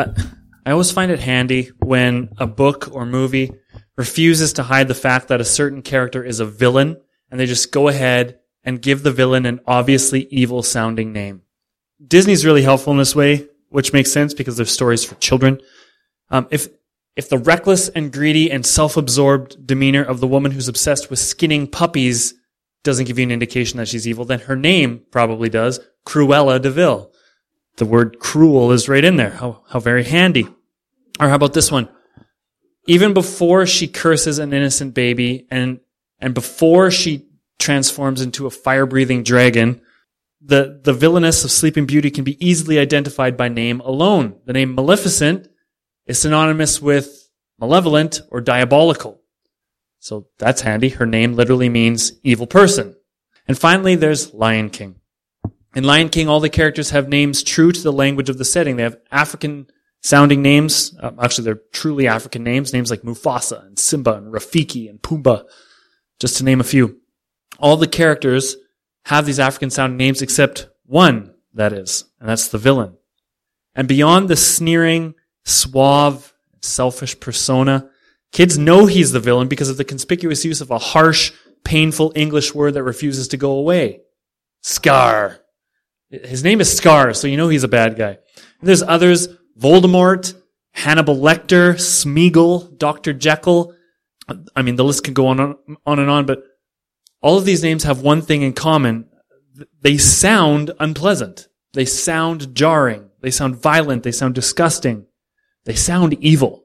I, I always find it handy when a book or movie refuses to hide the fact that a certain character is a villain and they just go ahead and give the villain an obviously evil sounding name. Disney's really helpful in this way, which makes sense because they're stories for children. Um, if if the reckless and greedy and self-absorbed demeanor of the woman who's obsessed with skinning puppies doesn't give you an indication that she's evil, then her name probably does. Cruella de Vil. The word cruel is right in there. How, how very handy. Or how about this one? Even before she curses an innocent baby and, and before she transforms into a fire breathing dragon, the, the villainess of Sleeping Beauty can be easily identified by name alone. The name Maleficent is synonymous with malevolent or diabolical. So that's handy. Her name literally means evil person. And finally, there's Lion King. In Lion King, all the characters have names true to the language of the setting. They have African sounding names. Uh, actually, they're truly African names. Names like Mufasa and Simba and Rafiki and Pumbaa, just to name a few. All the characters have these African sounding names except one, that is, and that's the villain. And beyond the sneering, suave, selfish persona, kids know he's the villain because of the conspicuous use of a harsh, painful English word that refuses to go away. Scar. His name is Scar, so you know he's a bad guy. And there's others, Voldemort, Hannibal Lecter, Smeagol, Dr. Jekyll. I mean, the list can go on, on and on, but all of these names have one thing in common. They sound unpleasant. They sound jarring. They sound violent. They sound disgusting. They sound evil.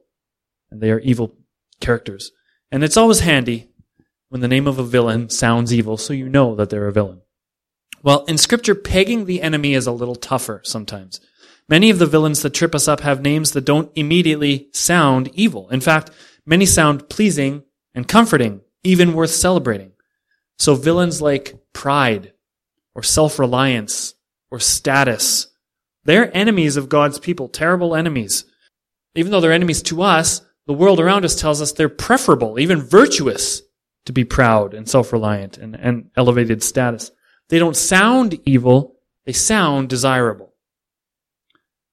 And they are evil characters. And it's always handy when the name of a villain sounds evil so you know that they're a villain. Well, in scripture, pegging the enemy is a little tougher sometimes. Many of the villains that trip us up have names that don't immediately sound evil. In fact, many sound pleasing and comforting, even worth celebrating. So villains like pride or self-reliance or status, they're enemies of God's people, terrible enemies. Even though they're enemies to us, the world around us tells us they're preferable, even virtuous, to be proud and self-reliant and, and elevated status. They don't sound evil, they sound desirable.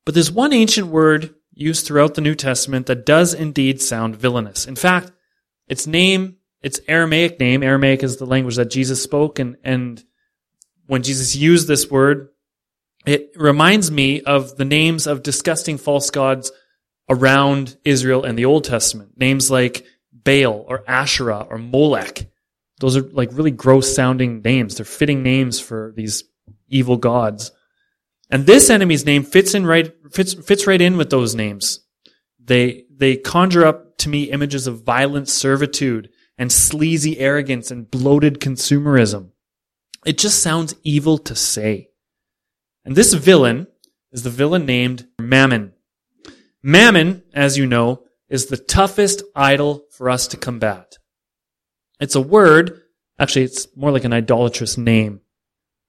But there's one ancient word used throughout the New Testament that does indeed sound villainous. In fact, its name its Aramaic name. Aramaic is the language that Jesus spoke, and, and when Jesus used this word, it reminds me of the names of disgusting false gods around Israel in the Old Testament. Names like Baal or Asherah or Molech. Those are like really gross sounding names. They're fitting names for these evil gods. And this enemy's name fits in right, fits, fits right in with those names. They, they conjure up to me images of violent servitude and sleazy arrogance and bloated consumerism. It just sounds evil to say. And this villain is the villain named Mammon. Mammon, as you know, is the toughest idol for us to combat. It's a word, actually it's more like an idolatrous name,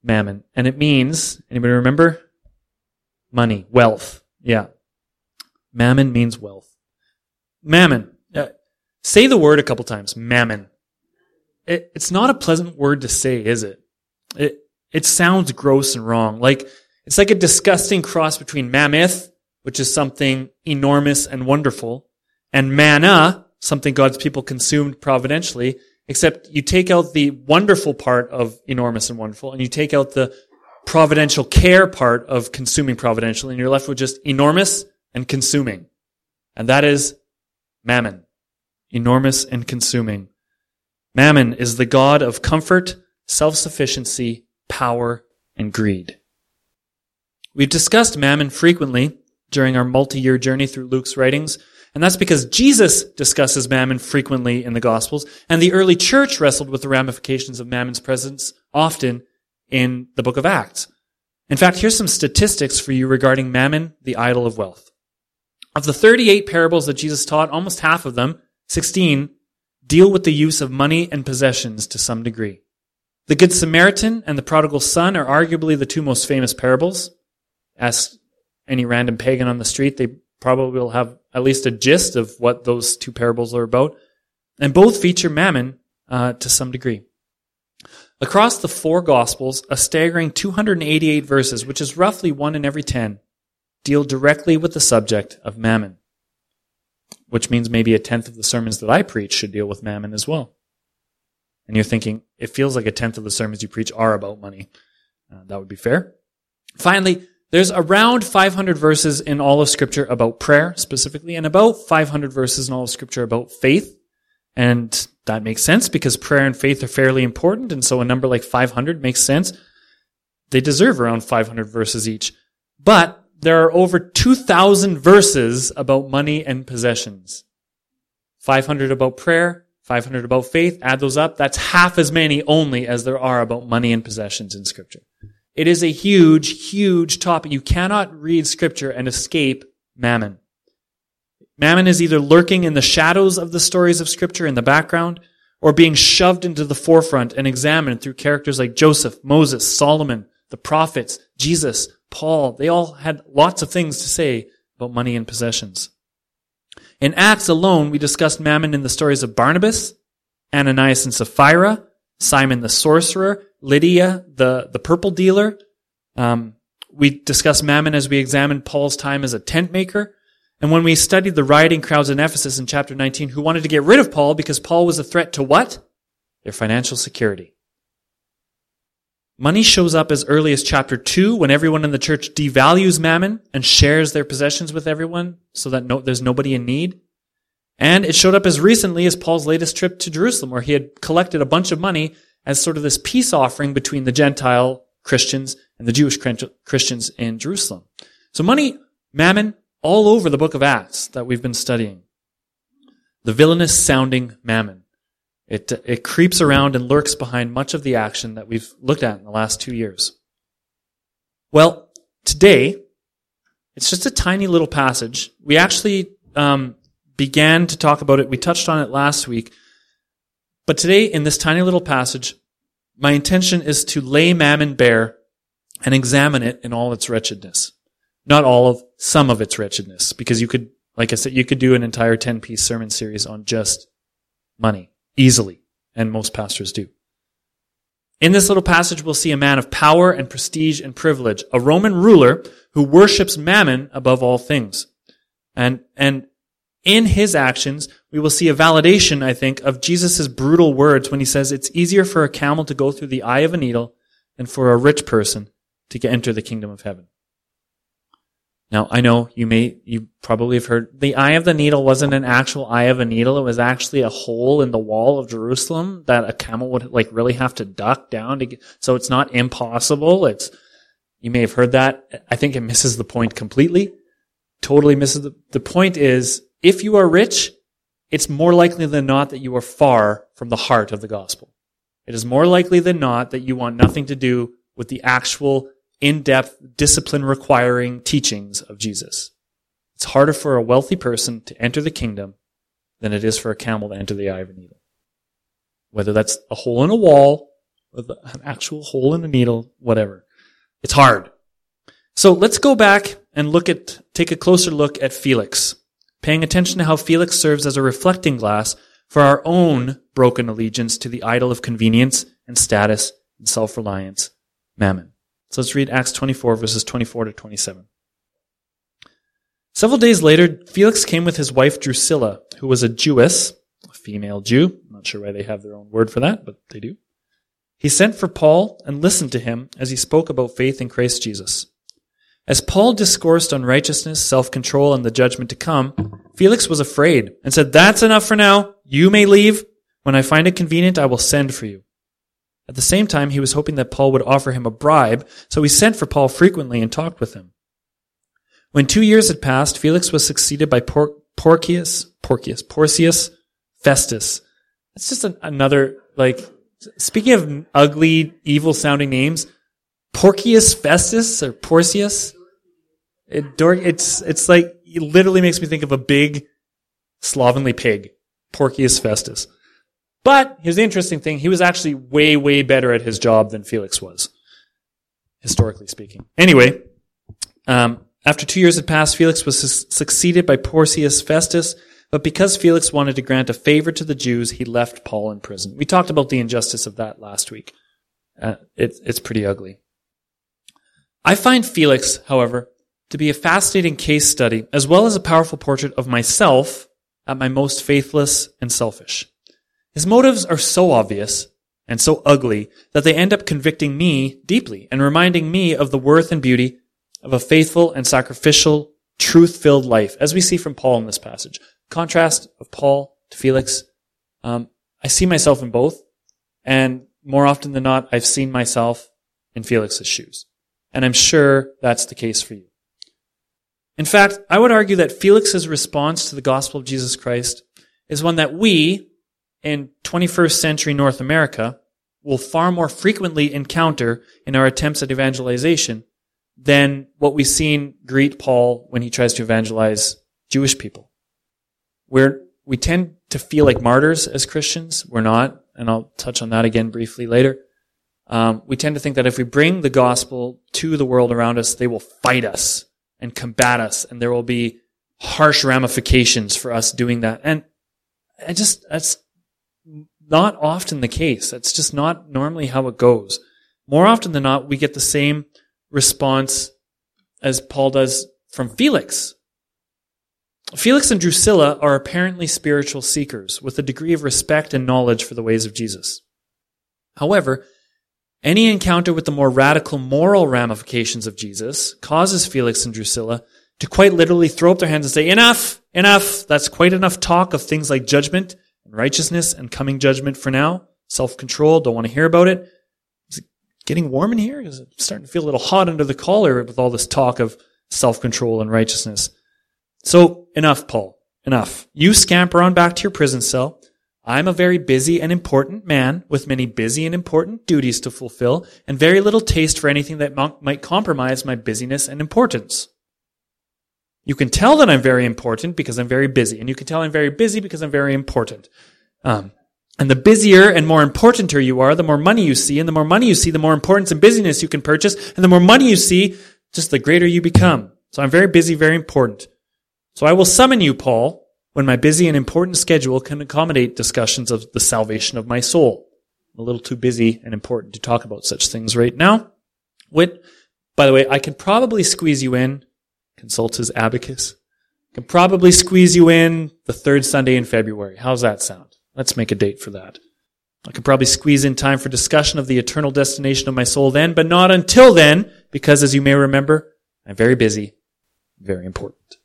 Mammon. And it means, anybody remember? Money, wealth. Yeah. Mammon means wealth. Mammon. Uh, say the word a couple times, mammon. It, it's not a pleasant word to say, is it? It, it sounds gross and wrong. Like, it's like a disgusting cross between mammoth, which is something enormous and wonderful, and manna, something God's people consumed providentially, except you take out the wonderful part of enormous and wonderful, and you take out the providential care part of consuming providentially, and you're left with just enormous and consuming. And that is mammon enormous and consuming. Mammon is the God of comfort, self-sufficiency, power, and greed. We've discussed mammon frequently during our multi-year journey through Luke's writings, and that's because Jesus discusses mammon frequently in the Gospels, and the early church wrestled with the ramifications of mammon's presence often in the book of Acts. In fact, here's some statistics for you regarding mammon, the idol of wealth. Of the 38 parables that Jesus taught, almost half of them 16. Deal with the use of money and possessions to some degree. The Good Samaritan and the Prodigal Son are arguably the two most famous parables. Ask any random pagan on the street, they probably will have at least a gist of what those two parables are about. And both feature mammon uh, to some degree. Across the four Gospels, a staggering 288 verses, which is roughly one in every ten, deal directly with the subject of mammon, which means maybe a tenth of the sermons that I preach should deal with mammon as well. And you're thinking, it feels like a tenth of the sermons you preach are about money. Uh, that would be fair. Finally, there's around 500 verses in all of scripture about prayer specifically, and about 500 verses in all of scripture about faith. And that makes sense because prayer and faith are fairly important. And so a number like 500 makes sense. They deserve around 500 verses each. But there are over 2,000 verses about money and possessions. 500 about prayer, 500 about faith. Add those up. That's half as many only as there are about money and possessions in scripture. It is a huge, huge topic. You cannot read scripture and escape mammon. Mammon is either lurking in the shadows of the stories of scripture in the background or being shoved into the forefront and examined through characters like Joseph, Moses, Solomon, the prophets, Jesus, Paul. They all had lots of things to say about money and possessions. In Acts alone, we discussed mammon in the stories of Barnabas, Ananias and Sapphira, Simon the sorcerer, Lydia the, the purple dealer. Um, we discussed mammon as we examined Paul's time as a tent maker. And when we studied the rioting crowds in Ephesus in chapter 19 who wanted to get rid of Paul because Paul was a threat to what? Their financial security. Money shows up as early as chapter 2 when everyone in the church devalues mammon and shares their possessions with everyone so that no, there's nobody in need. And it showed up as recently as Paul's latest trip to Jerusalem where he had collected a bunch of money as sort of this peace offering between the Gentile Christians and the Jewish Christians in Jerusalem. So money, mammon, all over the book of Acts that we've been studying. The villainous sounding mammon. It, it creeps around and lurks behind much of the action that we've looked at in the last two years. Well, today, it's just a tiny little passage. We actually um, began to talk about it. We touched on it last week. But today, in this tiny little passage, my intention is to lay mammon bare and examine it in all its wretchedness. Not all of, some of its wretchedness, because you could, like I said, you could do an entire 10 piece sermon series on just money easily, and most pastors do. In this little passage, we'll see a man of power and prestige and privilege, a Roman ruler who worships mammon above all things. And, and in his actions, we will see a validation, I think, of Jesus' brutal words when he says it's easier for a camel to go through the eye of a needle than for a rich person to enter the kingdom of heaven. Now, I know you may, you probably have heard the eye of the needle wasn't an actual eye of a needle. It was actually a hole in the wall of Jerusalem that a camel would like really have to duck down to get, so it's not impossible. It's, you may have heard that. I think it misses the point completely. Totally misses the, the point is, if you are rich, it's more likely than not that you are far from the heart of the gospel. It is more likely than not that you want nothing to do with the actual in-depth, discipline requiring teachings of Jesus. It's harder for a wealthy person to enter the kingdom than it is for a camel to enter the eye of a needle. Whether that's a hole in a wall, or an actual hole in a needle, whatever. It's hard. So let's go back and look at, take a closer look at Felix, paying attention to how Felix serves as a reflecting glass for our own broken allegiance to the idol of convenience and status and self-reliance, mammon. So let's read Acts 24, verses 24 to 27. Several days later, Felix came with his wife Drusilla, who was a Jewess, a female Jew. I'm not sure why they have their own word for that, but they do. He sent for Paul and listened to him as he spoke about faith in Christ Jesus. As Paul discoursed on righteousness, self-control, and the judgment to come, Felix was afraid and said, That's enough for now. You may leave. When I find it convenient, I will send for you. At the same time, he was hoping that Paul would offer him a bribe, so he sent for Paul frequently and talked with him. When two years had passed, Felix was succeeded by Por- Porcius, Porcius, Porcius Festus. That's just an, another, like, speaking of ugly, evil sounding names, Porcius Festus or Porcius. It, it's, it's like, it literally makes me think of a big, slovenly pig. Porcius Festus. But here's the interesting thing. He was actually way, way better at his job than Felix was. Historically speaking. Anyway, um, after two years had passed, Felix was su- succeeded by Porcius Festus, but because Felix wanted to grant a favor to the Jews, he left Paul in prison. We talked about the injustice of that last week. Uh, it, it's pretty ugly. I find Felix, however, to be a fascinating case study, as well as a powerful portrait of myself at my most faithless and selfish. His motives are so obvious and so ugly that they end up convicting me deeply and reminding me of the worth and beauty of a faithful and sacrificial, truth-filled life, as we see from Paul in this passage. Contrast of Paul to Felix. Um, I see myself in both, and more often than not, I've seen myself in Felix's shoes. And I'm sure that's the case for you. In fact, I would argue that Felix's response to the gospel of Jesus Christ is one that we, in 21st century North America, will far more frequently encounter in our attempts at evangelization than what we've seen greet Paul when he tries to evangelize Jewish people. We're, we tend to feel like martyrs as Christians. We're not, and I'll touch on that again briefly later. Um, we tend to think that if we bring the gospel to the world around us, they will fight us and combat us, and there will be harsh ramifications for us doing that. And I just, that's not often the case. That's just not normally how it goes. More often than not, we get the same response as Paul does from Felix. Felix and Drusilla are apparently spiritual seekers with a degree of respect and knowledge for the ways of Jesus. However, any encounter with the more radical moral ramifications of Jesus causes Felix and Drusilla to quite literally throw up their hands and say, enough, enough. That's quite enough talk of things like judgment and righteousness and coming judgment for now. Self-control. Don't want to hear about it. Is it getting warm in here? Is it starting to feel a little hot under the collar with all this talk of self-control and righteousness? So enough, Paul. Enough. You scamper on back to your prison cell. I'm a very busy and important man with many busy and important duties to fulfill and very little taste for anything that might compromise my busyness and importance. You can tell that I'm very important because I'm very busy, and you can tell I'm very busy because I'm very important. Um, and the busier and more importanter you are, the more money you see, and the more money you see, the more importance and busyness you can purchase, and the more money you see, just the greater you become. So I'm very busy, very important. So I will summon you, Paul, when my busy and important schedule can accommodate discussions of the salvation of my soul. I'm a little too busy and important to talk about such things right now. With, by the way, I can probably squeeze you in, consult his abacus, can probably squeeze you in the third Sunday in February. How's that sound? Let's make a date for that. I could probably squeeze in time for discussion of the eternal destination of my soul then, but not until then, because as you may remember, I'm very busy, very important.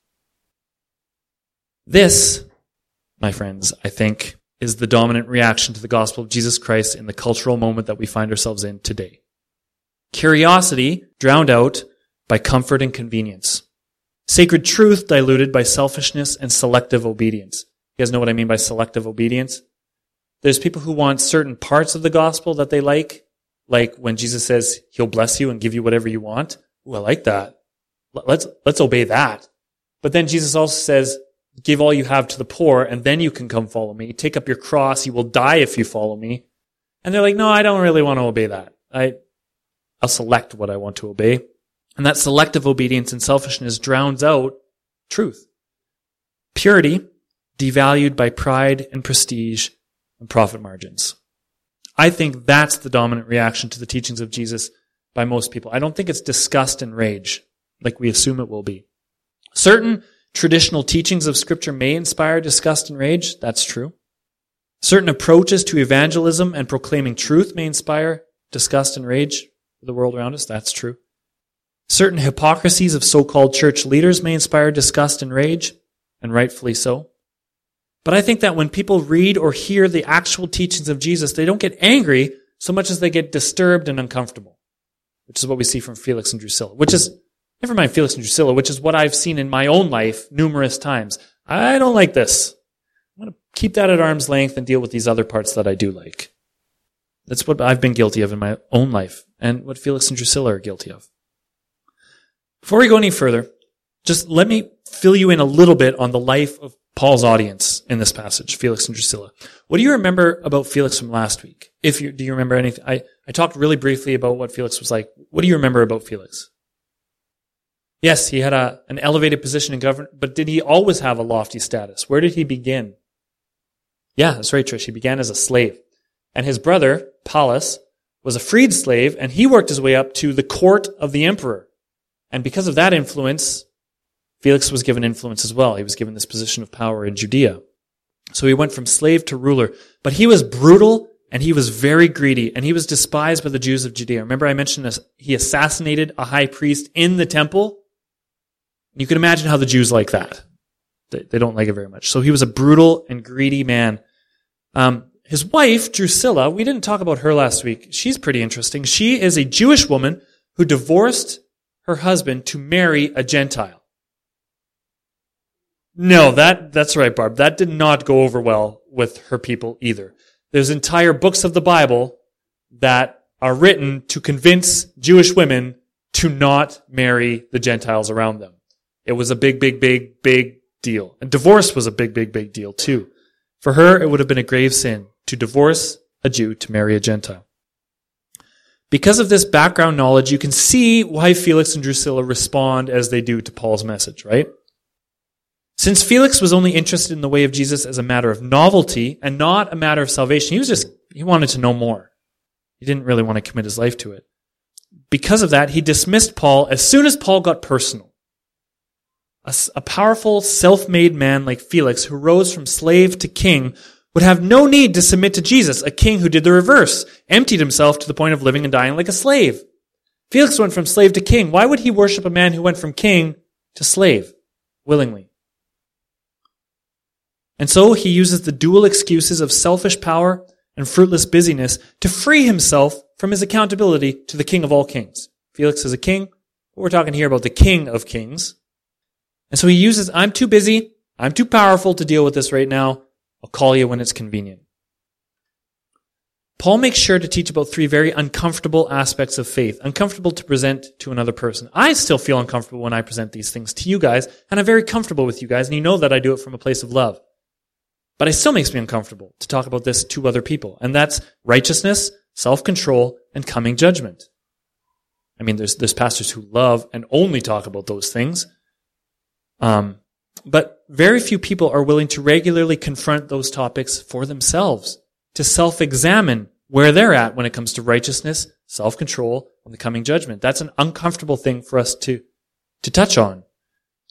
This, my friends, I think is the dominant reaction to the gospel of Jesus Christ in the cultural moment that we find ourselves in today. Curiosity drowned out by comfort and convenience. Sacred truth diluted by selfishness and selective obedience. You guys know what I mean by selective obedience? There's people who want certain parts of the gospel that they like, like when Jesus says he'll bless you and give you whatever you want. Ooh, I like that. Let's, let's obey that. But then Jesus also says, give all you have to the poor and then you can come follow me. Take up your cross. You will die if you follow me. And they're like, no, I don't really want to obey that. I, I'll select what I want to obey. And that selective obedience and selfishness drowns out truth. Purity devalued by pride and prestige and profit margins. I think that's the dominant reaction to the teachings of Jesus by most people. I don't think it's disgust and rage like we assume it will be. Certain Traditional teachings of scripture may inspire disgust and rage. That's true. Certain approaches to evangelism and proclaiming truth may inspire disgust and rage for the world around us. That's true. Certain hypocrisies of so-called church leaders may inspire disgust and rage, and rightfully so. But I think that when people read or hear the actual teachings of Jesus, they don't get angry so much as they get disturbed and uncomfortable, which is what we see from Felix and Drusilla, which is Never mind Felix and Drusilla, which is what I've seen in my own life numerous times. I don't like this. I'm going to keep that at arm's length and deal with these other parts that I do like. That's what I've been guilty of in my own life and what Felix and Drusilla are guilty of. Before we go any further, just let me fill you in a little bit on the life of Paul's audience in this passage, Felix and Drusilla. What do you remember about Felix from last week? If you, do you remember anything? I, I talked really briefly about what Felix was like. What do you remember about Felix? Yes, he had a, an elevated position in government, but did he always have a lofty status? Where did he begin? Yeah, that's right, Trish. He began as a slave. And his brother, Pallas, was a freed slave, and he worked his way up to the court of the emperor. And because of that influence, Felix was given influence as well. He was given this position of power in Judea. So he went from slave to ruler, but he was brutal and he was very greedy and he was despised by the Jews of Judea. Remember I mentioned this, he assassinated a high priest in the temple? You can imagine how the Jews like that. They, don't like it very much. So he was a brutal and greedy man. Um, his wife, Drusilla, we didn't talk about her last week. She's pretty interesting. She is a Jewish woman who divorced her husband to marry a Gentile. No, that, that's right, Barb. That did not go over well with her people either. There's entire books of the Bible that are written to convince Jewish women to not marry the Gentiles around them. It was a big, big, big, big deal. And divorce was a big, big, big deal too. For her, it would have been a grave sin to divorce a Jew to marry a Gentile. Because of this background knowledge, you can see why Felix and Drusilla respond as they do to Paul's message, right? Since Felix was only interested in the way of Jesus as a matter of novelty and not a matter of salvation, he was just, he wanted to know more. He didn't really want to commit his life to it. Because of that, he dismissed Paul as soon as Paul got personal. A, a powerful, self-made man like Felix, who rose from slave to king, would have no need to submit to Jesus, a king who did the reverse, emptied himself to the point of living and dying like a slave. Felix went from slave to king. Why would he worship a man who went from king to slave willingly? And so he uses the dual excuses of selfish power and fruitless busyness to free himself from his accountability to the king of all kings. Felix is a king, but we're talking here about the king of kings. And so he uses, I'm too busy, I'm too powerful to deal with this right now. I'll call you when it's convenient. Paul makes sure to teach about three very uncomfortable aspects of faith, uncomfortable to present to another person. I still feel uncomfortable when I present these things to you guys, and I'm very comfortable with you guys, and you know that I do it from a place of love. But it still makes me uncomfortable to talk about this to other people, and that's righteousness, self-control, and coming judgment. I mean, there's, there's pastors who love and only talk about those things. Um, but very few people are willing to regularly confront those topics for themselves, to self-examine where they're at when it comes to righteousness, self-control, and the coming judgment. That's an uncomfortable thing for us to, to touch on.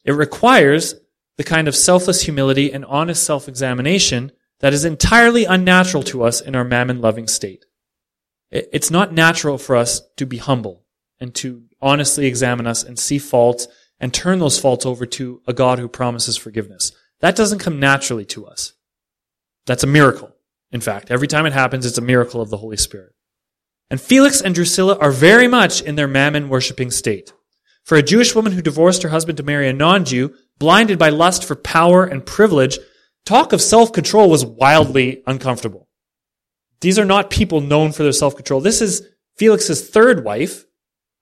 It requires the kind of selfless humility and honest self-examination that is entirely unnatural to us in our mammon-loving state. It's not natural for us to be humble and to honestly examine us and see faults and turn those faults over to a God who promises forgiveness. That doesn't come naturally to us. That's a miracle. In fact, every time it happens, it's a miracle of the Holy Spirit. And Felix and Drusilla are very much in their mammon worshipping state. For a Jewish woman who divorced her husband to marry a non-Jew, blinded by lust for power and privilege, talk of self-control was wildly uncomfortable. These are not people known for their self-control. This is Felix's third wife.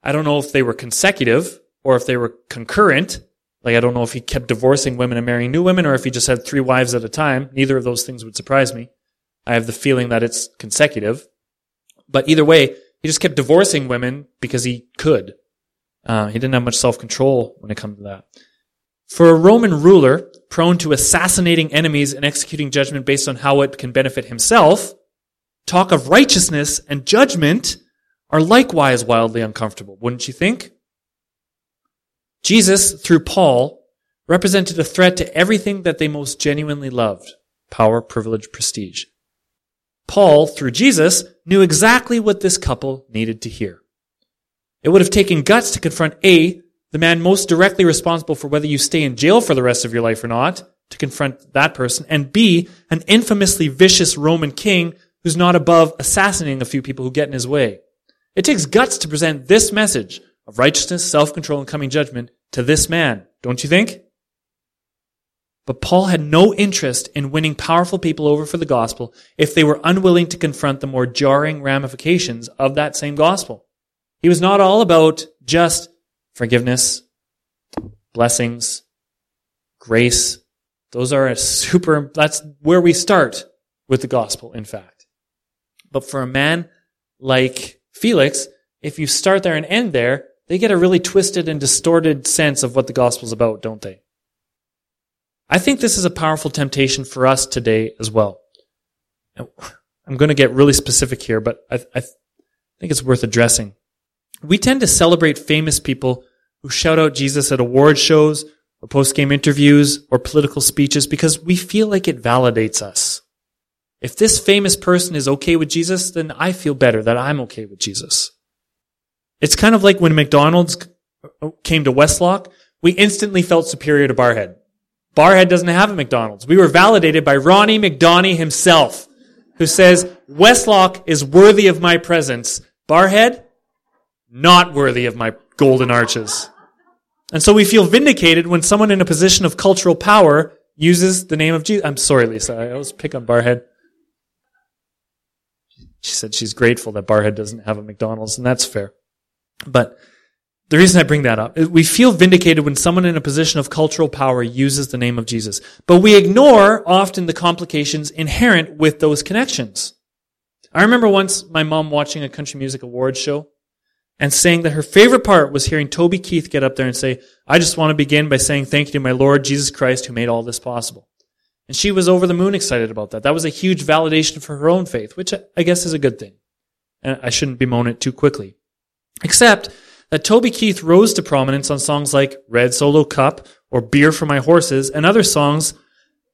I don't know if they were consecutive or if they were concurrent. Like, I don't know if he kept divorcing women and marrying new women or if he just had three wives at a time. Neither of those things would surprise me. I have the feeling that it's consecutive. But either way, he just kept divorcing women because he could. Uh, he didn't have much self-control when it comes to that. For a Roman ruler, prone to assassinating enemies and executing judgment based on how it can benefit himself, talk of righteousness and judgment are likewise wildly uncomfortable, wouldn't you think? Jesus, through Paul, represented a threat to everything that they most genuinely loved power, privilege, prestige. Paul, through Jesus, knew exactly what this couple needed to hear. It would have taken guts to confront A, the man most directly responsible for whether you stay in jail for the rest of your life or not, to confront that person, and B, an infamously vicious Roman king who's not above assassinating a few people who get in his way. It takes guts to present this message of righteousness, self-control, and coming judgment to this man, don't you think? But Paul had no interest in winning powerful people over for the gospel if they were unwilling to confront the more jarring ramifications of that same gospel. He was not all about just forgiveness, blessings, grace. Those are a super, that's where we start with the gospel, in fact. But for a man like Felix, if you start there and end there, they get a really twisted and distorted sense of what the gospel's about, don't they? I think this is a powerful temptation for us today as well. I'm going to get really specific here, but I, I think it's worth addressing. We tend to celebrate famous people who shout out Jesus at award shows or post-game interviews or political speeches because we feel like it validates us. If this famous person is okay with Jesus, then I feel better that I'm okay with Jesus. It's kind of like when McDonald's uh, came to Westlock, we instantly felt superior to Barrhead. Barrhead doesn't have a McDonald's. We were validated by Ronnie McDonnie himself, who says, Westlock is worthy of my presence. Barrhead, not worthy of my golden arches. And so we feel vindicated when someone in a position of cultural power uses the name of Jesus. I'm sorry, Lisa. I always pick on Barrhead. She said she's grateful that Barrhead doesn't have a McDonald's, and that's fair. But the reason I bring that up, we feel vindicated when someone in a position of cultural power uses the name of Jesus. But we ignore often the complications inherent with those connections. I remember once my mom watching a country music awards show and saying that her favorite part was hearing Toby Keith get up there and say, I just want to begin by saying thank you to my Lord Jesus Christ who made all this possible. And she was over the moon excited about that. That was a huge validation for her own faith, which I guess is a good thing. And I shouldn't bemoan it too quickly. Except that Toby Keith rose to prominence on songs like Red Solo Cup or Beer for My Horses and other songs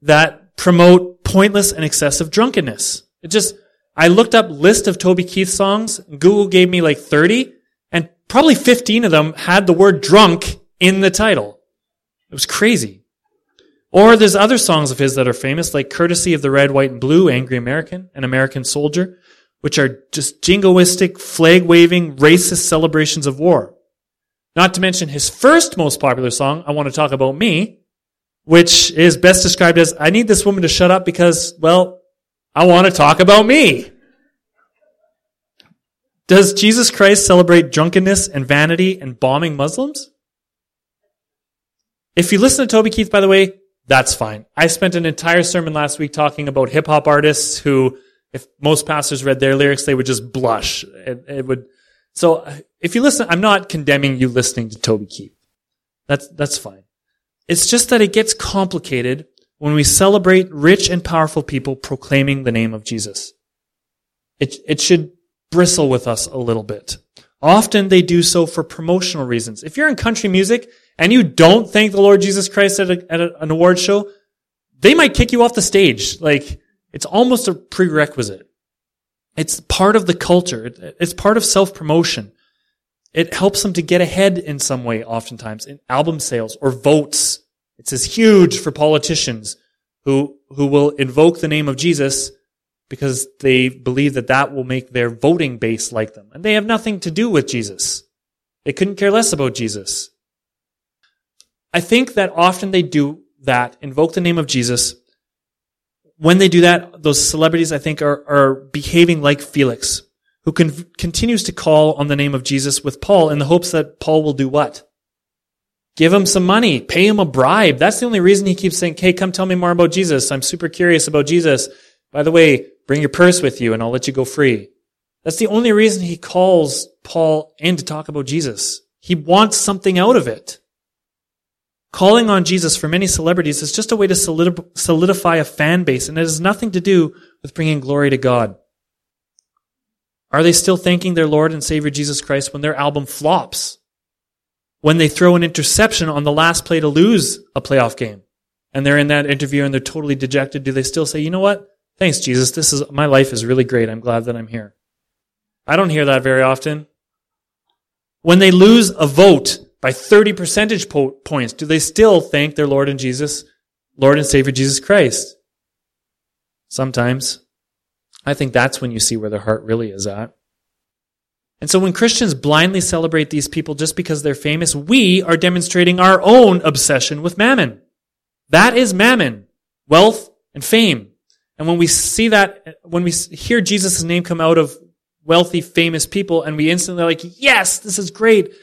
that promote pointless and excessive drunkenness. It just, I looked up list of Toby Keith songs. Google gave me like 30 and probably 15 of them had the word drunk in the title. It was crazy. Or there's other songs of his that are famous, like Courtesy of the Red, White, and Blue, Angry American, and American Soldier, which are just jingoistic, flag waving, racist celebrations of war. Not to mention his first most popular song, I Want to Talk About Me, which is best described as, I need this woman to shut up because, well, I want to talk about me. Does Jesus Christ celebrate drunkenness and vanity and bombing Muslims? If you listen to Toby Keith, by the way, that's fine. I spent an entire sermon last week talking about hip hop artists who, if most pastors read their lyrics, they would just blush. It, it, would. So if you listen, I'm not condemning you listening to Toby Keith. That's that's fine. It's just that it gets complicated when we celebrate rich and powerful people proclaiming the name of Jesus. It it should bristle with us a little bit. Often they do so for promotional reasons. If you're in country music and you don't thank the Lord Jesus Christ at, a, at a, an award show, they might kick you off the stage. Like, it's almost a prerequisite. It's part of the culture. It's part of self-promotion. It helps them to get ahead in some way, oftentimes, in album sales or votes. It's as huge for politicians who, who will invoke the name of Jesus because they believe that that will make their voting base like them. And they have nothing to do with Jesus. They couldn't care less about Jesus. I think that often they do that, invoke the name of Jesus. When they do that, those celebrities, I think, are, are behaving like Felix, who con- continues to call on the name of Jesus with Paul in the hopes that Paul will do what? Give him some money, pay him a bribe. That's the only reason he keeps saying, Hey, come tell me more about Jesus. I'm super curious about Jesus. By the way, bring your purse with you and I'll let you go free. That's the only reason he calls Paul in to talk about Jesus. He wants something out of it. Calling on Jesus for many celebrities is just a way to solidify a fan base, and it has nothing to do with bringing glory to God. Are they still thanking their Lord and Savior Jesus Christ when their album flops? When they throw an interception on the last play to lose a playoff game, and they're in that interview and they're totally dejected, do they still say, you know what? Thanks, Jesus. This is, my life is really great. I'm glad that I'm here. I don't hear that very often. When they lose a vote by 30 percentage po- points, do they still thank their Lord and Jesus, Lord and Savior Jesus Christ? Sometimes. I think that's when you see where their heart really is at. And so when Christians blindly celebrate these people just because they're famous, we are demonstrating our own obsession with mammon. That is mammon, wealth and fame. And when we see that, when we hear Jesus' name come out of wealthy, famous people, and we instantly like, yes, this is great.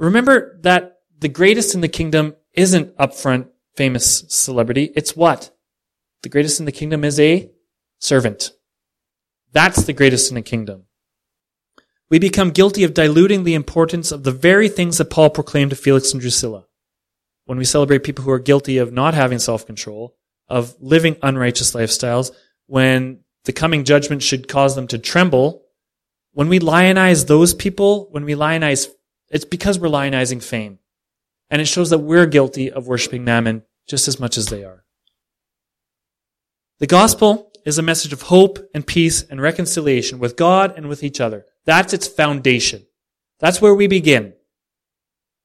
Remember that the greatest in the kingdom isn't upfront famous celebrity. It's what? The greatest in the kingdom is a servant. That's the greatest in the kingdom. We become guilty of diluting the importance of the very things that Paul proclaimed to Felix and Drusilla. When we celebrate people who are guilty of not having self-control, of living unrighteous lifestyles, when the coming judgment should cause them to tremble, when we lionize those people, when we lionize It's because we're lionizing fame. And it shows that we're guilty of worshiping mammon just as much as they are. The gospel is a message of hope and peace and reconciliation with God and with each other. That's its foundation. That's where we begin.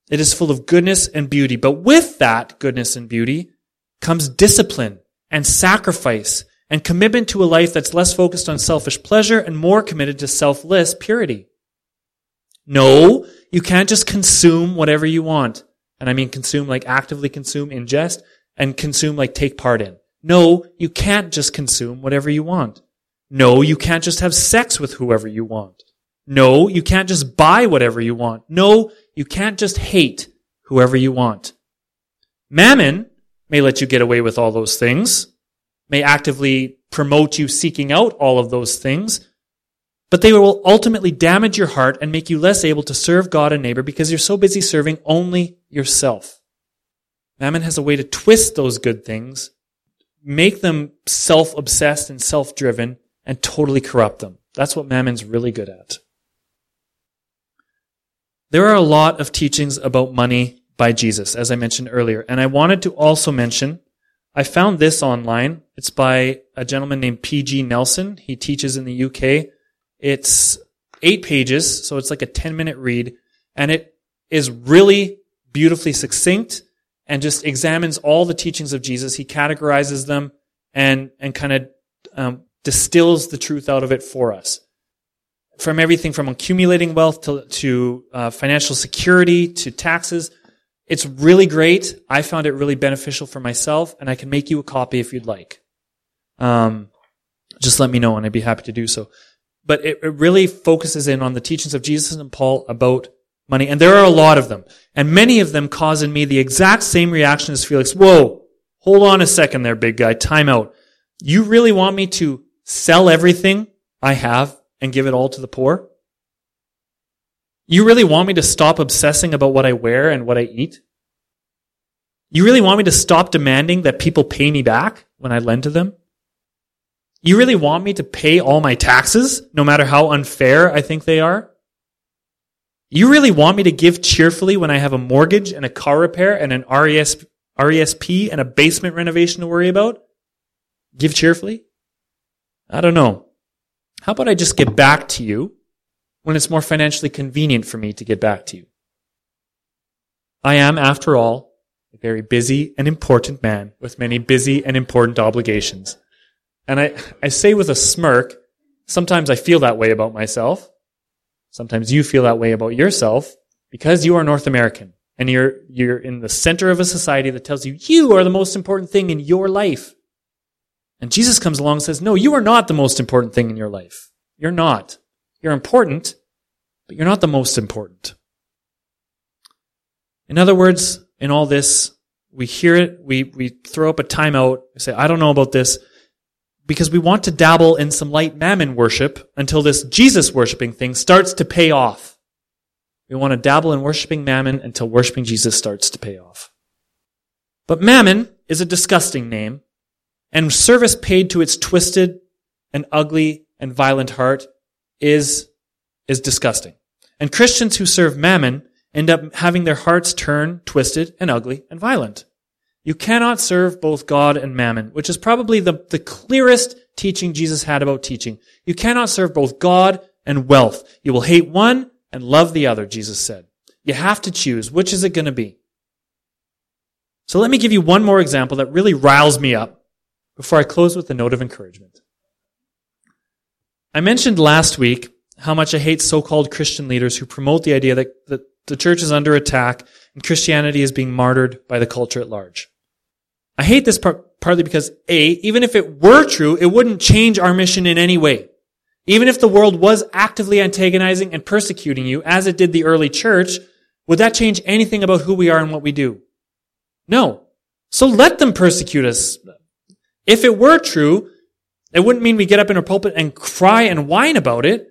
It is full of goodness and beauty. But with that goodness and beauty comes discipline and sacrifice and commitment to a life that's less focused on selfish pleasure and more committed to selfless purity. No, you can't just consume whatever you want. And I mean consume like actively consume, ingest, and consume like take part in. No, you can't just consume whatever you want. No, you can't just have sex with whoever you want. No, you can't just buy whatever you want. No, you can't just hate whoever you want. Mammon may let you get away with all those things, may actively promote you seeking out all of those things, but they will ultimately damage your heart and make you less able to serve God and neighbor because you're so busy serving only yourself. Mammon has a way to twist those good things, make them self-obsessed and self-driven, and totally corrupt them. That's what Mammon's really good at. There are a lot of teachings about money by Jesus, as I mentioned earlier. And I wanted to also mention, I found this online. It's by a gentleman named P.G. Nelson. He teaches in the UK. It's eight pages, so it's like a 10 minute read, and it is really beautifully succinct and just examines all the teachings of Jesus. He categorizes them and, and kind of um, distills the truth out of it for us from everything from accumulating wealth to, to uh, financial security to taxes. It's really great. I found it really beneficial for myself, and I can make you a copy if you'd like. Um, just let me know, and I'd be happy to do so. But it, it really focuses in on the teachings of Jesus and Paul about money, and there are a lot of them, and many of them cause in me the exact same reaction as Felix. Whoa, hold on a second, there, big guy. Time out. You really want me to sell everything I have and give it all to the poor? You really want me to stop obsessing about what I wear and what I eat? You really want me to stop demanding that people pay me back when I lend to them? You really want me to pay all my taxes, no matter how unfair I think they are? You really want me to give cheerfully when I have a mortgage and a car repair and an RES, RESP and a basement renovation to worry about? Give cheerfully? I don't know. How about I just get back to you when it's more financially convenient for me to get back to you? I am, after all, a very busy and important man with many busy and important obligations. And I, I say with a smirk, sometimes I feel that way about myself. Sometimes you feel that way about yourself because you are North American and you're, you're in the center of a society that tells you you are the most important thing in your life. And Jesus comes along and says, no, you are not the most important thing in your life. You're not. You're important, but you're not the most important. In other words, in all this, we hear it, we, we throw up a timeout, we say, I don't know about this, because we want to dabble in some light mammon worship until this Jesus worshiping thing starts to pay off. We want to dabble in worshiping mammon until worshiping Jesus starts to pay off. But mammon is a disgusting name and service paid to its twisted and ugly and violent heart is, is disgusting. And Christians who serve mammon end up having their hearts turn twisted and ugly and violent. You cannot serve both God and mammon, which is probably the, the clearest teaching Jesus had about teaching. You cannot serve both God and wealth. You will hate one and love the other, Jesus said. You have to choose. Which is it going to be? So let me give you one more example that really riles me up before I close with a note of encouragement. I mentioned last week how much I hate so-called Christian leaders who promote the idea that, that the church is under attack and Christianity is being martyred by the culture at large. I hate this part, partly because A, even if it were true, it wouldn't change our mission in any way. Even if the world was actively antagonizing and persecuting you, as it did the early church, would that change anything about who we are and what we do? No. So let them persecute us. If it were true, it wouldn't mean we get up in our pulpit and cry and whine about it.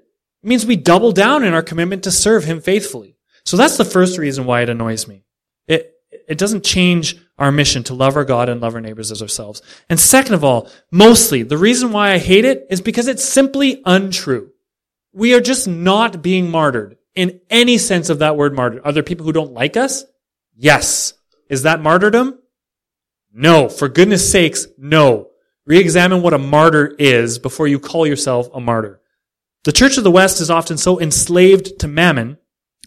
It means we double down in our commitment to serve Him faithfully. So that's the first reason why it annoys me. It, it doesn't change our mission to love our God and love our neighbors as ourselves. And second of all, mostly, the reason why I hate it is because it's simply untrue. We are just not being martyred. in any sense of that word martyr. Are there people who don't like us? Yes. Is that martyrdom? No. For goodness sakes, no. Re-examine what a martyr is before you call yourself a martyr. The Church of the West is often so enslaved to mammon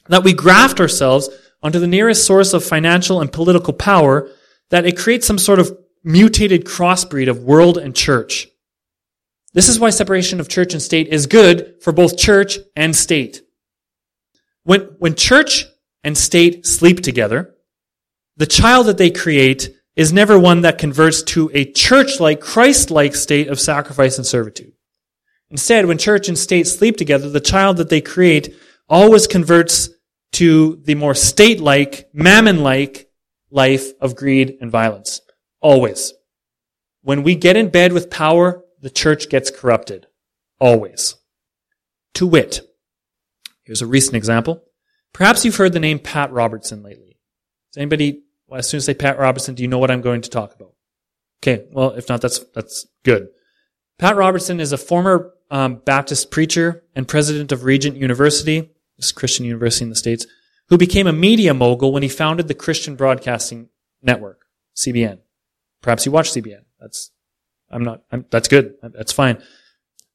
that we graft ourselves onto the nearest source of financial and political power that it creates some sort of mutated crossbreed of world and church. This is why separation of church and state is good for both church and state. When, when church and state sleep together, the child that they create is never one that converts to a church-like, Christ-like state of sacrifice and servitude. Instead, when church and state sleep together, the child that they create always converts to the more state-like, mammon-like life of greed and violence. Always. When we get in bed with power, the church gets corrupted. Always. To wit, here's a recent example. Perhaps you've heard the name Pat Robertson lately. Does anybody, well, as soon as I say Pat Robertson, do you know what I'm going to talk about? Okay, well, if not, that's, that's good. Pat Robertson is a former um, Baptist preacher and president of Regent University, this Christian university in the States, who became a media mogul when he founded the Christian Broadcasting Network, CBN. Perhaps you watch CBN. That's, I'm not, I'm, that's good. That's fine.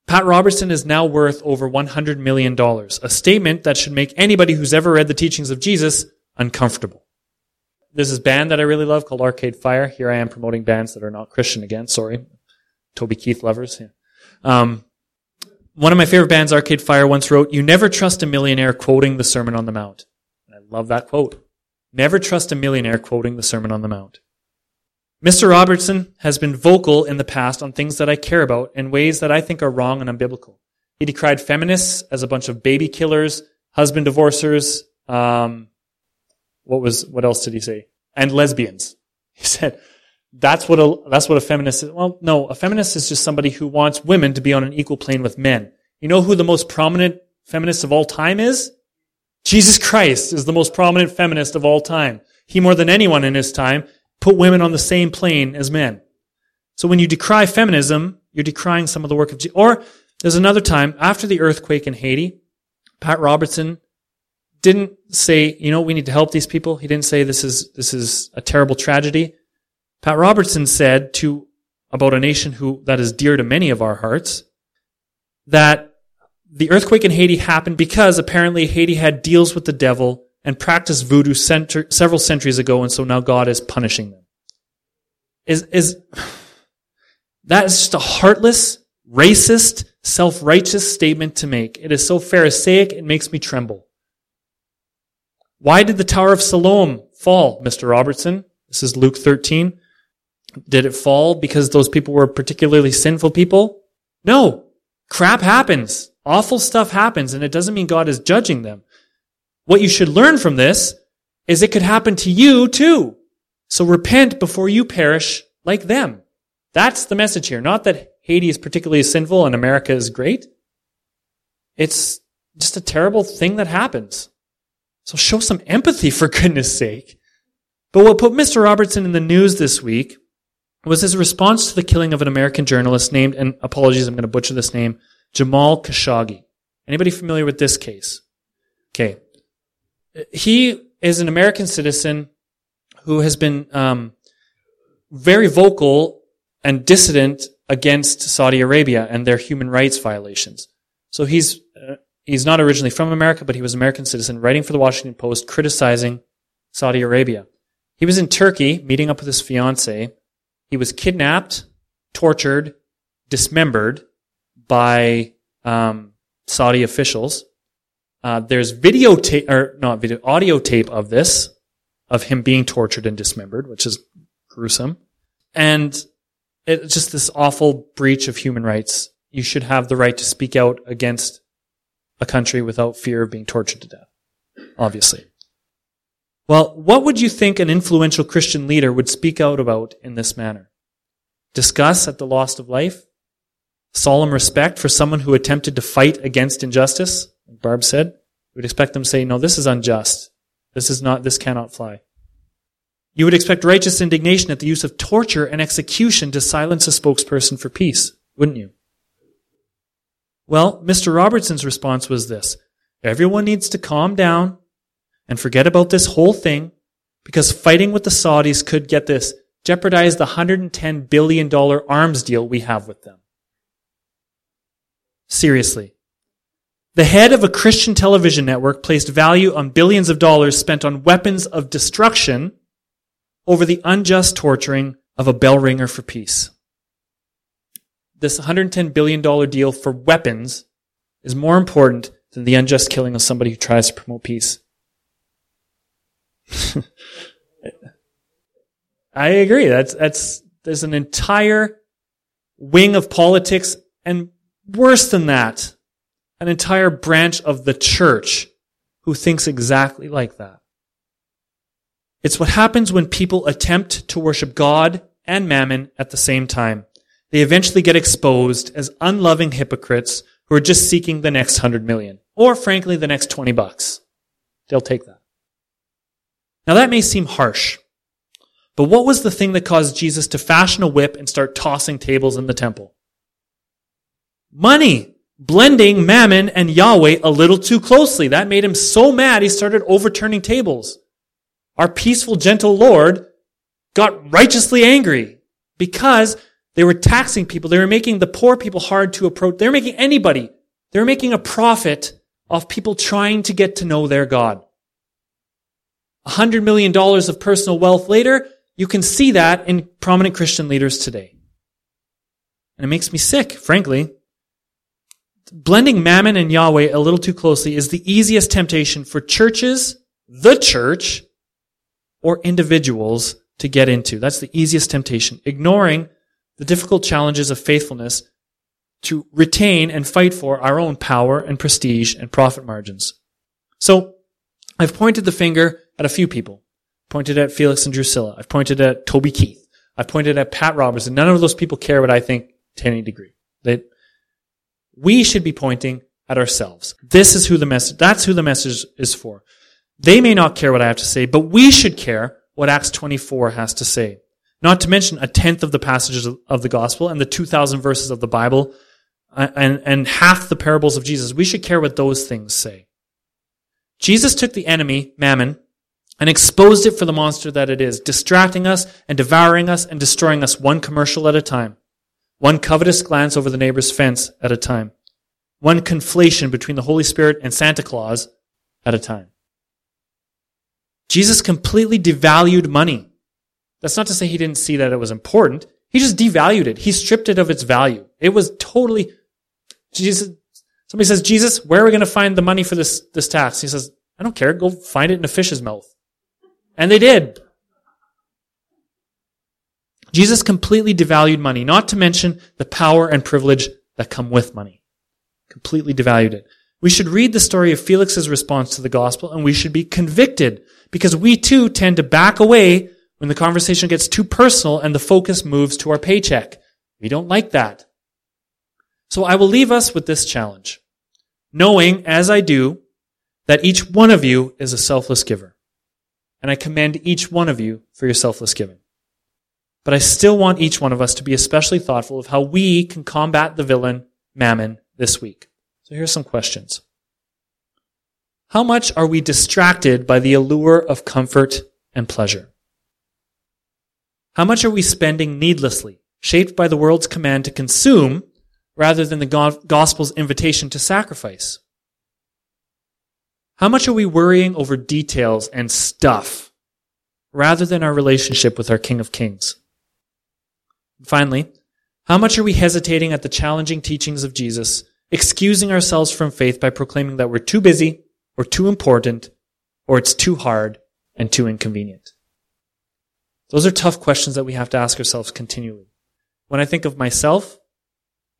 Pat Robertson is now worth over $100 million, a statement that should make anybody who's ever read the teachings of Jesus uncomfortable. There's this band that I really love called Arcade Fire. Here I am promoting bands that are not Christian again. Sorry. Toby Keith lovers. Yeah. Um, one of my favorite bands, Arcade Fire, once wrote, You never trust a millionaire quoting the Sermon on the Mount. And I love that quote. Never trust a millionaire quoting the Sermon on the Mount. Mr. Robertson has been vocal in the past on things that I care about in ways that I think are wrong and unbiblical. He decried feminists as a bunch of baby killers, husband divorcers, um, what was, what else did he say? And lesbians. He said, that's what a, that's what a feminist is. Well, no, a feminist is just somebody who wants women to be on an equal plane with men. You know who the most prominent feminist of all time is? Jesus Christ is the most prominent feminist of all time. He more than anyone in his time put women on the same plane as men. So when you decry feminism, you're decrying some of the work of Jesus. Or there's another time after the earthquake in Haiti, Pat Robertson didn't say, you know, we need to help these people. He didn't say this is, this is a terrible tragedy. Pat Robertson said to, about a nation who, that is dear to many of our hearts, that the earthquake in Haiti happened because apparently Haiti had deals with the devil and practiced voodoo center, several centuries ago, and so now God is punishing them. Is, is, that is just a heartless, racist, self-righteous statement to make. It is so Pharisaic, it makes me tremble. Why did the Tower of Siloam fall, Mr. Robertson? This is Luke 13. Did it fall because those people were particularly sinful people? No. Crap happens. Awful stuff happens, and it doesn't mean God is judging them. What you should learn from this is it could happen to you too. So repent before you perish like them. That's the message here. Not that Haiti is particularly sinful and America is great. It's just a terrible thing that happens. So show some empathy for goodness sake. But what put Mr. Robertson in the news this week was his response to the killing of an American journalist named, and apologies, I'm going to butcher this name, Jamal Khashoggi. Anybody familiar with this case? Okay. He is an American citizen who has been um, very vocal and dissident against Saudi Arabia and their human rights violations. So he's uh, he's not originally from America, but he was an American citizen, writing for the Washington Post, criticizing Saudi Arabia. He was in Turkey meeting up with his fiance. He was kidnapped, tortured, dismembered by um, Saudi officials. Uh, there's videotape, or not video, audio tape of this, of him being tortured and dismembered, which is gruesome. And it's just this awful breach of human rights. You should have the right to speak out against a country without fear of being tortured to death. Obviously. Well, what would you think an influential Christian leader would speak out about in this manner? Discuss at the loss of life? Solemn respect for someone who attempted to fight against injustice? Barb said, we would expect them to say, no, this is unjust. This is not, this cannot fly. You would expect righteous indignation at the use of torture and execution to silence a spokesperson for peace, wouldn't you? Well, Mr. Robertson's response was this. Everyone needs to calm down and forget about this whole thing because fighting with the Saudis could get this jeopardize the $110 billion arms deal we have with them. Seriously. The head of a Christian television network placed value on billions of dollars spent on weapons of destruction over the unjust torturing of a bell ringer for peace. This $110 billion deal for weapons is more important than the unjust killing of somebody who tries to promote peace. I agree. That's, that's, there's an entire wing of politics and worse than that, an entire branch of the church who thinks exactly like that. It's what happens when people attempt to worship God and mammon at the same time. They eventually get exposed as unloving hypocrites who are just seeking the next hundred million. Or frankly, the next 20 bucks. They'll take that. Now that may seem harsh, but what was the thing that caused Jesus to fashion a whip and start tossing tables in the temple? Money. Blending mammon and Yahweh a little too closely. That made him so mad he started overturning tables. Our peaceful, gentle Lord got righteously angry because they were taxing people. They were making the poor people hard to approach. They were making anybody. They were making a profit off people trying to get to know their God. A hundred million dollars of personal wealth later, you can see that in prominent Christian leaders today. And it makes me sick, frankly. Blending mammon and Yahweh a little too closely is the easiest temptation for churches, the church, or individuals to get into. That's the easiest temptation. Ignoring the difficult challenges of faithfulness to retain and fight for our own power and prestige and profit margins. So, I've pointed the finger at a few people. Pointed at Felix and Drusilla. I've pointed at Toby Keith. I've pointed at Pat Roberts, and none of those people care what I think to any degree. They, we should be pointing at ourselves. This is who the message, that's who the message is for. They may not care what I have to say, but we should care what Acts 24 has to say. Not to mention a tenth of the passages of the gospel and the 2,000 verses of the Bible uh, and, and half the parables of Jesus. We should care what those things say. Jesus took the enemy, mammon, and exposed it for the monster that it is, distracting us and devouring us and destroying us one commercial at a time, one covetous glance over the neighbor's fence at a time, one conflation between the Holy Spirit and Santa Claus at a time. Jesus completely devalued money. That's not to say he didn't see that it was important. He just devalued it. He stripped it of its value. It was totally, Jesus, somebody says, Jesus, where are we going to find the money for this, this tax? He says, I don't care. Go find it in a fish's mouth. And they did. Jesus completely devalued money, not to mention the power and privilege that come with money. Completely devalued it. We should read the story of Felix's response to the gospel and we should be convicted because we too tend to back away when the conversation gets too personal and the focus moves to our paycheck. We don't like that. So I will leave us with this challenge, knowing as I do that each one of you is a selfless giver. And I commend each one of you for your selfless giving. But I still want each one of us to be especially thoughtful of how we can combat the villain, Mammon, this week. So here's some questions. How much are we distracted by the allure of comfort and pleasure? How much are we spending needlessly, shaped by the world's command to consume rather than the gospel's invitation to sacrifice? How much are we worrying over details and stuff rather than our relationship with our King of Kings? Finally, how much are we hesitating at the challenging teachings of Jesus, excusing ourselves from faith by proclaiming that we're too busy or too important or it's too hard and too inconvenient? Those are tough questions that we have to ask ourselves continually. When I think of myself,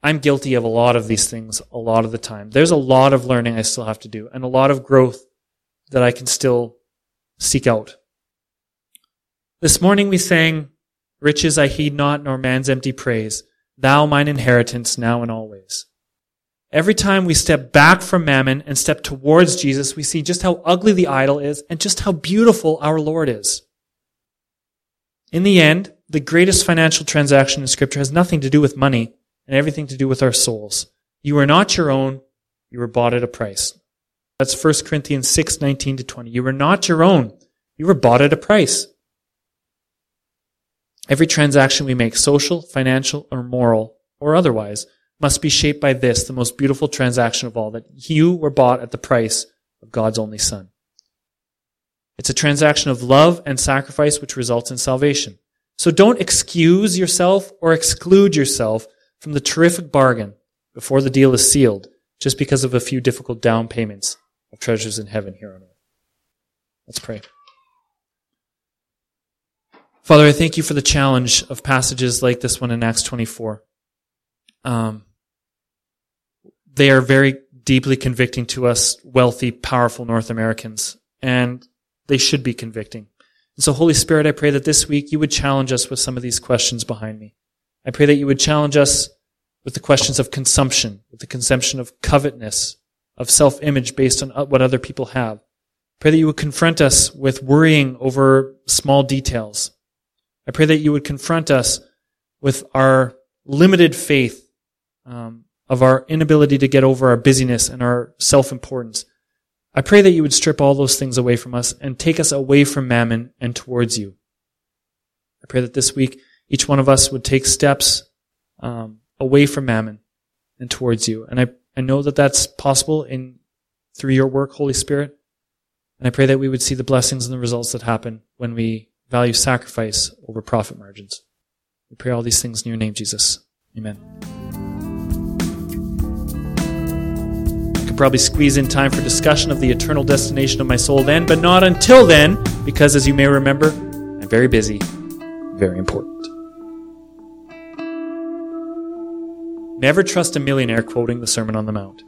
I'm guilty of a lot of these things a lot of the time. There's a lot of learning I still have to do and a lot of growth that I can still seek out. This morning we sang, Riches I heed not, nor man's empty praise. Thou mine inheritance now and always. Every time we step back from mammon and step towards Jesus, we see just how ugly the idol is and just how beautiful our Lord is. In the end, the greatest financial transaction in Scripture has nothing to do with money and everything to do with our souls. You are not your own. You were bought at a price. That's 1 Corinthians 6, 19 to 20. You were not your own. You were bought at a price. Every transaction we make, social, financial, or moral, or otherwise, must be shaped by this, the most beautiful transaction of all, that you were bought at the price of God's only Son. It's a transaction of love and sacrifice which results in salvation. So don't excuse yourself or exclude yourself from the terrific bargain before the deal is sealed just because of a few difficult down payments of treasures in heaven here on earth. Let's pray. Father, I thank you for the challenge of passages like this one in Acts 24. Um, they are very deeply convicting to us wealthy, powerful North Americans, and they should be convicting. And so, Holy Spirit, I pray that this week you would challenge us with some of these questions behind me. I pray that you would challenge us with the questions of consumption, with the consumption of covetousness, of self-image based on what other people have. Pray that you would confront us with worrying over small details. I pray that you would confront us with our limited faith, um, of our inability to get over our busyness and our self-importance. I pray that you would strip all those things away from us and take us away from mammon and towards you. I pray that this week each one of us would take steps um, away from mammon and towards you. And I, I know that that's possible in through your work, Holy Spirit. And I pray that we would see the blessings and the results that happen when we value sacrifice over profit margins. We pray all these things in your name, Jesus. Amen. I could probably squeeze in time for discussion of the eternal destination of my soul then, but not until then, because as you may remember, I'm very busy, very important. Never trust a millionaire quoting the Sermon on the Mount.